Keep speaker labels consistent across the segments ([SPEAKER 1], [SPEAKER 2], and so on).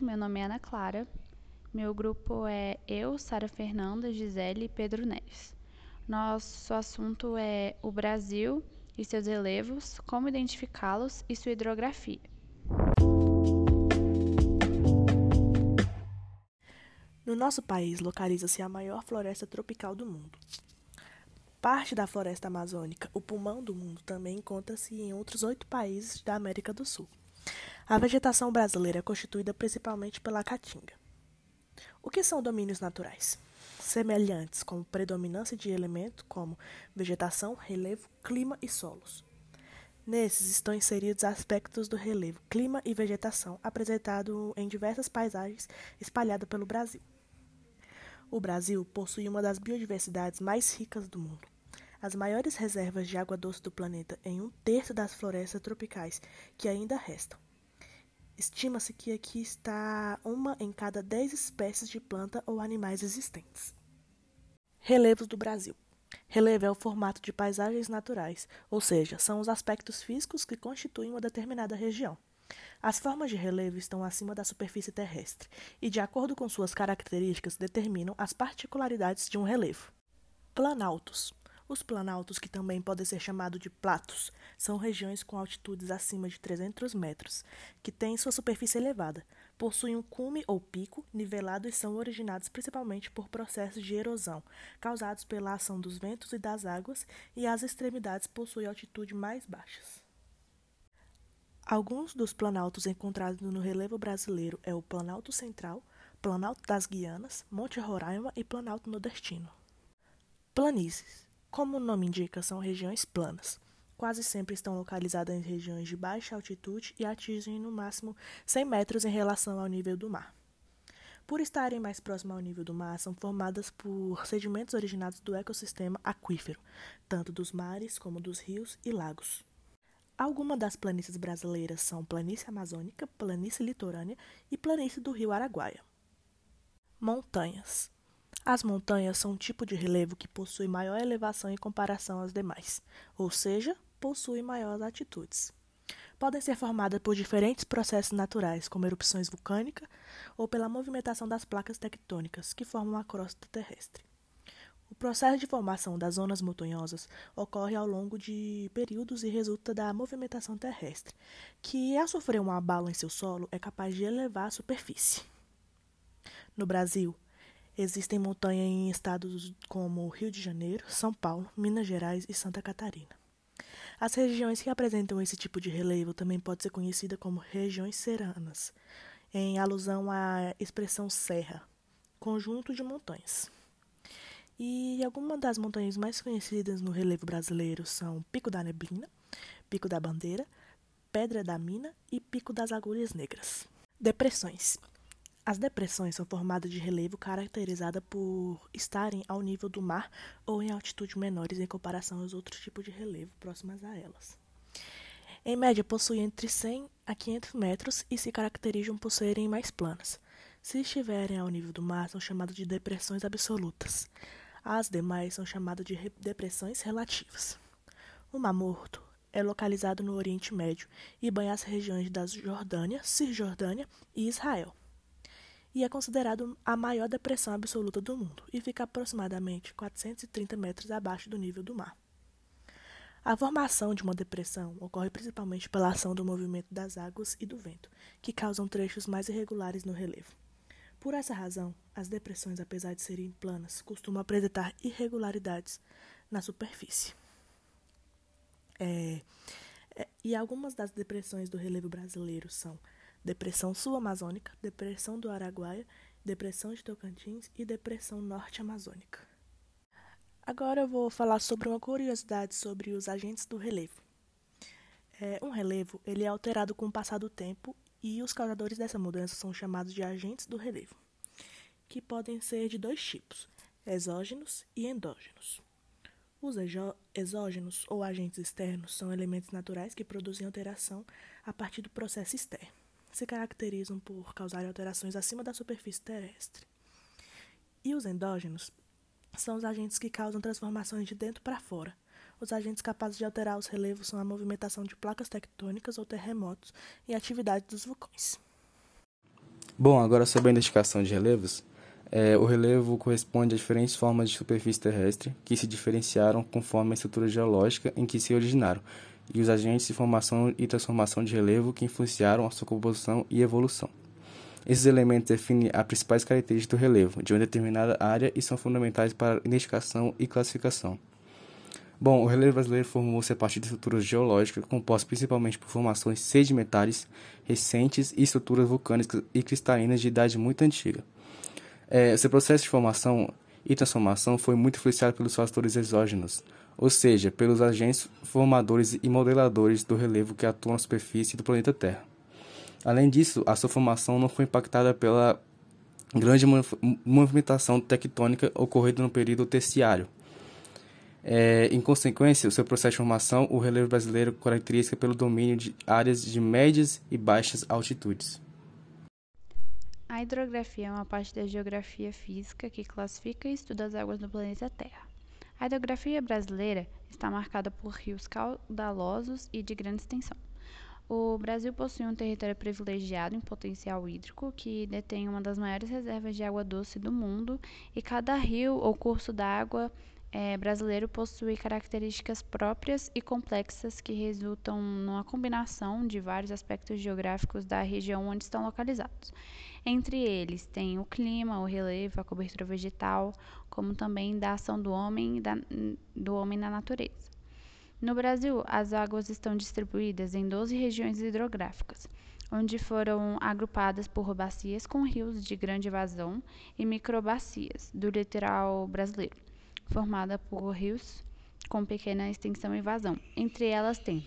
[SPEAKER 1] Meu nome é Ana Clara. Meu grupo é eu, Sara Fernanda, Gisele e Pedro Neves. Nosso assunto é o Brasil e seus relevos, como identificá-los e sua hidrografia.
[SPEAKER 2] No nosso país localiza-se a maior floresta tropical do mundo. Parte da floresta amazônica, o pulmão do mundo, também encontra-se em outros oito países da América do Sul. A vegetação brasileira é constituída principalmente pela caatinga. O que são domínios naturais? Semelhantes com predominância de elementos como vegetação, relevo, clima e solos. Nesses estão inseridos aspectos do relevo, clima e vegetação, apresentado em diversas paisagens espalhadas pelo Brasil. O Brasil possui uma das biodiversidades mais ricas do mundo. As maiores reservas de água doce do planeta em um terço das florestas tropicais que ainda restam. Estima-se que aqui está uma em cada dez espécies de planta ou animais existentes. Relevos do Brasil. Relevo é o formato de paisagens naturais, ou seja, são os aspectos físicos que constituem uma determinada região. As formas de relevo estão acima da superfície terrestre e, de acordo com suas características, determinam as particularidades de um relevo. Planaltos. Os planaltos, que também podem ser chamados de platos, são regiões com altitudes acima de 300 metros, que têm sua superfície elevada, possuem um cume ou pico nivelado e são originados principalmente por processos de erosão, causados pela ação dos ventos e das águas, e as extremidades possuem altitude mais baixas. Alguns dos planaltos encontrados no relevo brasileiro é o Planalto Central, Planalto das Guianas, Monte Roraima e Planalto Nordestino. Planícies. Como o nome indica, são regiões planas. Quase sempre estão localizadas em regiões de baixa altitude e atingem no máximo 100 metros em relação ao nível do mar. Por estarem mais próximas ao nível do mar, são formadas por sedimentos originados do ecossistema aquífero, tanto dos mares como dos rios e lagos. Algumas das planícies brasileiras são planície amazônica, planície litorânea e planície do rio Araguaia. Montanhas. As montanhas são um tipo de relevo que possui maior elevação em comparação às demais, ou seja, possui maiores altitudes. Podem ser formadas por diferentes processos naturais, como erupções vulcânicas ou pela movimentação das placas tectônicas que formam a crosta terrestre. O processo de formação das zonas montanhosas ocorre ao longo de períodos e resulta da movimentação terrestre, que, ao sofrer um abalo em seu solo, é capaz de elevar a superfície. No Brasil, existem montanhas em estados como Rio de Janeiro, São Paulo, Minas Gerais e Santa Catarina. As regiões que apresentam esse tipo de relevo também podem ser conhecidas como regiões serranas, em alusão à expressão serra, conjunto de montanhas. E algumas das montanhas mais conhecidas no relevo brasileiro são Pico da Neblina, Pico da Bandeira, Pedra da Mina e Pico das Agulhas Negras. Depressões. As depressões são formadas de relevo caracterizada por estarem ao nível do mar ou em altitude menores em comparação aos outros tipos de relevo próximas a elas. Em média, possuem entre 100 a 500 metros e se caracterizam por serem mais planas. Se estiverem ao nível do mar, são chamadas de depressões absolutas. As demais são chamadas de depressões relativas. O Mar Morto é localizado no Oriente Médio e banha as regiões da Jordânia, Cisjordânia e Israel. E é considerado a maior depressão absoluta do mundo e fica aproximadamente 430 metros abaixo do nível do mar. A formação de uma depressão ocorre principalmente pela ação do movimento das águas e do vento, que causam trechos mais irregulares no relevo. Por essa razão, as depressões, apesar de serem planas, costumam apresentar irregularidades na superfície. É, é, e algumas das depressões do relevo brasileiro são Depressão Sul-Amazônica, Depressão do Araguaia, Depressão de Tocantins e Depressão Norte-Amazônica. Agora eu vou falar sobre uma curiosidade sobre os agentes do relevo. É, um relevo ele é alterado com o passar do tempo e os causadores dessa mudança são chamados de agentes do relevo, que podem ser de dois tipos, exógenos e endógenos. Os exógenos ou agentes externos são elementos naturais que produzem alteração a partir do processo externo. Se caracterizam por causarem alterações acima da superfície terrestre. E os endógenos são os agentes que causam transformações de dentro para fora, os agentes capazes de alterar os relevos são a movimentação de placas tectônicas ou terremotos e a atividade dos vulcões.
[SPEAKER 3] Bom, agora sobre a identificação de relevos. É, o relevo corresponde a diferentes formas de superfície terrestre que se diferenciaram conforme a estrutura geológica em que se originaram e os agentes de formação e transformação de relevo que influenciaram a sua composição e evolução. Esses elementos definem as principais características do relevo de uma determinada área e são fundamentais para identificação e classificação. Bom, o relevo brasileiro formou-se a partir de estruturas geológicas compostas principalmente por formações sedimentares recentes e estruturas vulcânicas e cristalinas de idade muito antiga. É, seu processo de formação e transformação foi muito influenciado pelos fatores exógenos, ou seja, pelos agentes formadores e modeladores do relevo que atuam na superfície do planeta Terra. Além disso, a sua formação não foi impactada pela grande movimentação tectônica ocorrida no período terciário, é, em consequência, o seu processo de formação, o relevo brasileiro caracteriza pelo domínio de áreas de médias e baixas altitudes.
[SPEAKER 1] A hidrografia é uma parte da geografia física que classifica e estuda as águas do planeta Terra. A hidrografia brasileira está marcada por rios caudalosos e de grande extensão. O Brasil possui um território privilegiado em potencial hídrico, que detém uma das maiores reservas de água doce do mundo, e cada rio ou curso d'água é, brasileiro possui características próprias e complexas que resultam numa combinação de vários aspectos geográficos da região onde estão localizados. Entre eles tem o clima, o relevo, a cobertura vegetal, como também da ação do homem, da, do homem na natureza. No Brasil, as águas estão distribuídas em 12 regiões hidrográficas, onde foram agrupadas por bacias com rios de grande vazão e microbacias do litoral brasileiro formada por rios com pequena extensão e vazão. Entre elas tem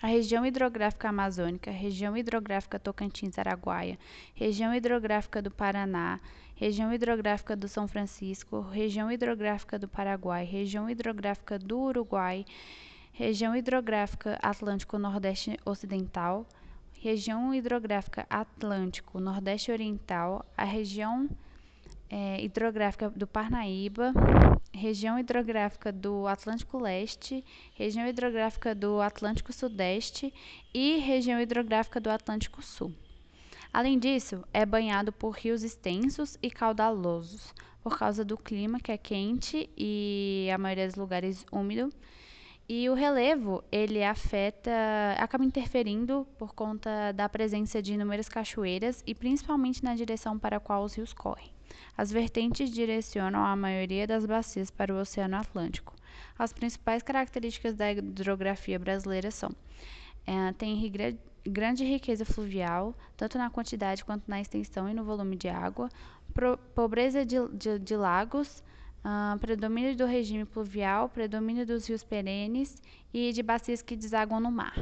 [SPEAKER 1] a região hidrográfica amazônica, região hidrográfica Tocantins-Araguaia, região hidrográfica do Paraná, região hidrográfica do São Francisco, região hidrográfica do Paraguai, região hidrográfica do Uruguai, região hidrográfica Atlântico Nordeste Ocidental, região hidrográfica Atlântico Nordeste Oriental, a região é, hidrográfica do Parnaíba, região hidrográfica do Atlântico Leste, região hidrográfica do Atlântico Sudeste e região hidrográfica do Atlântico Sul. Além disso, é banhado por rios extensos e caudalosos, por causa do clima que é quente e a maioria dos lugares úmido. E o relevo, ele afeta, acaba interferindo por conta da presença de inúmeras cachoeiras e principalmente na direção para a qual os rios correm. As vertentes direcionam a maioria das bacias para o Oceano Atlântico. As principais características da hidrografia brasileira são: é, tem grande riqueza fluvial, tanto na quantidade quanto na extensão e no volume de água, pro, pobreza de, de, de lagos, uh, predomínio do regime pluvial, predomínio dos rios perenes e de bacias que desaguam no mar.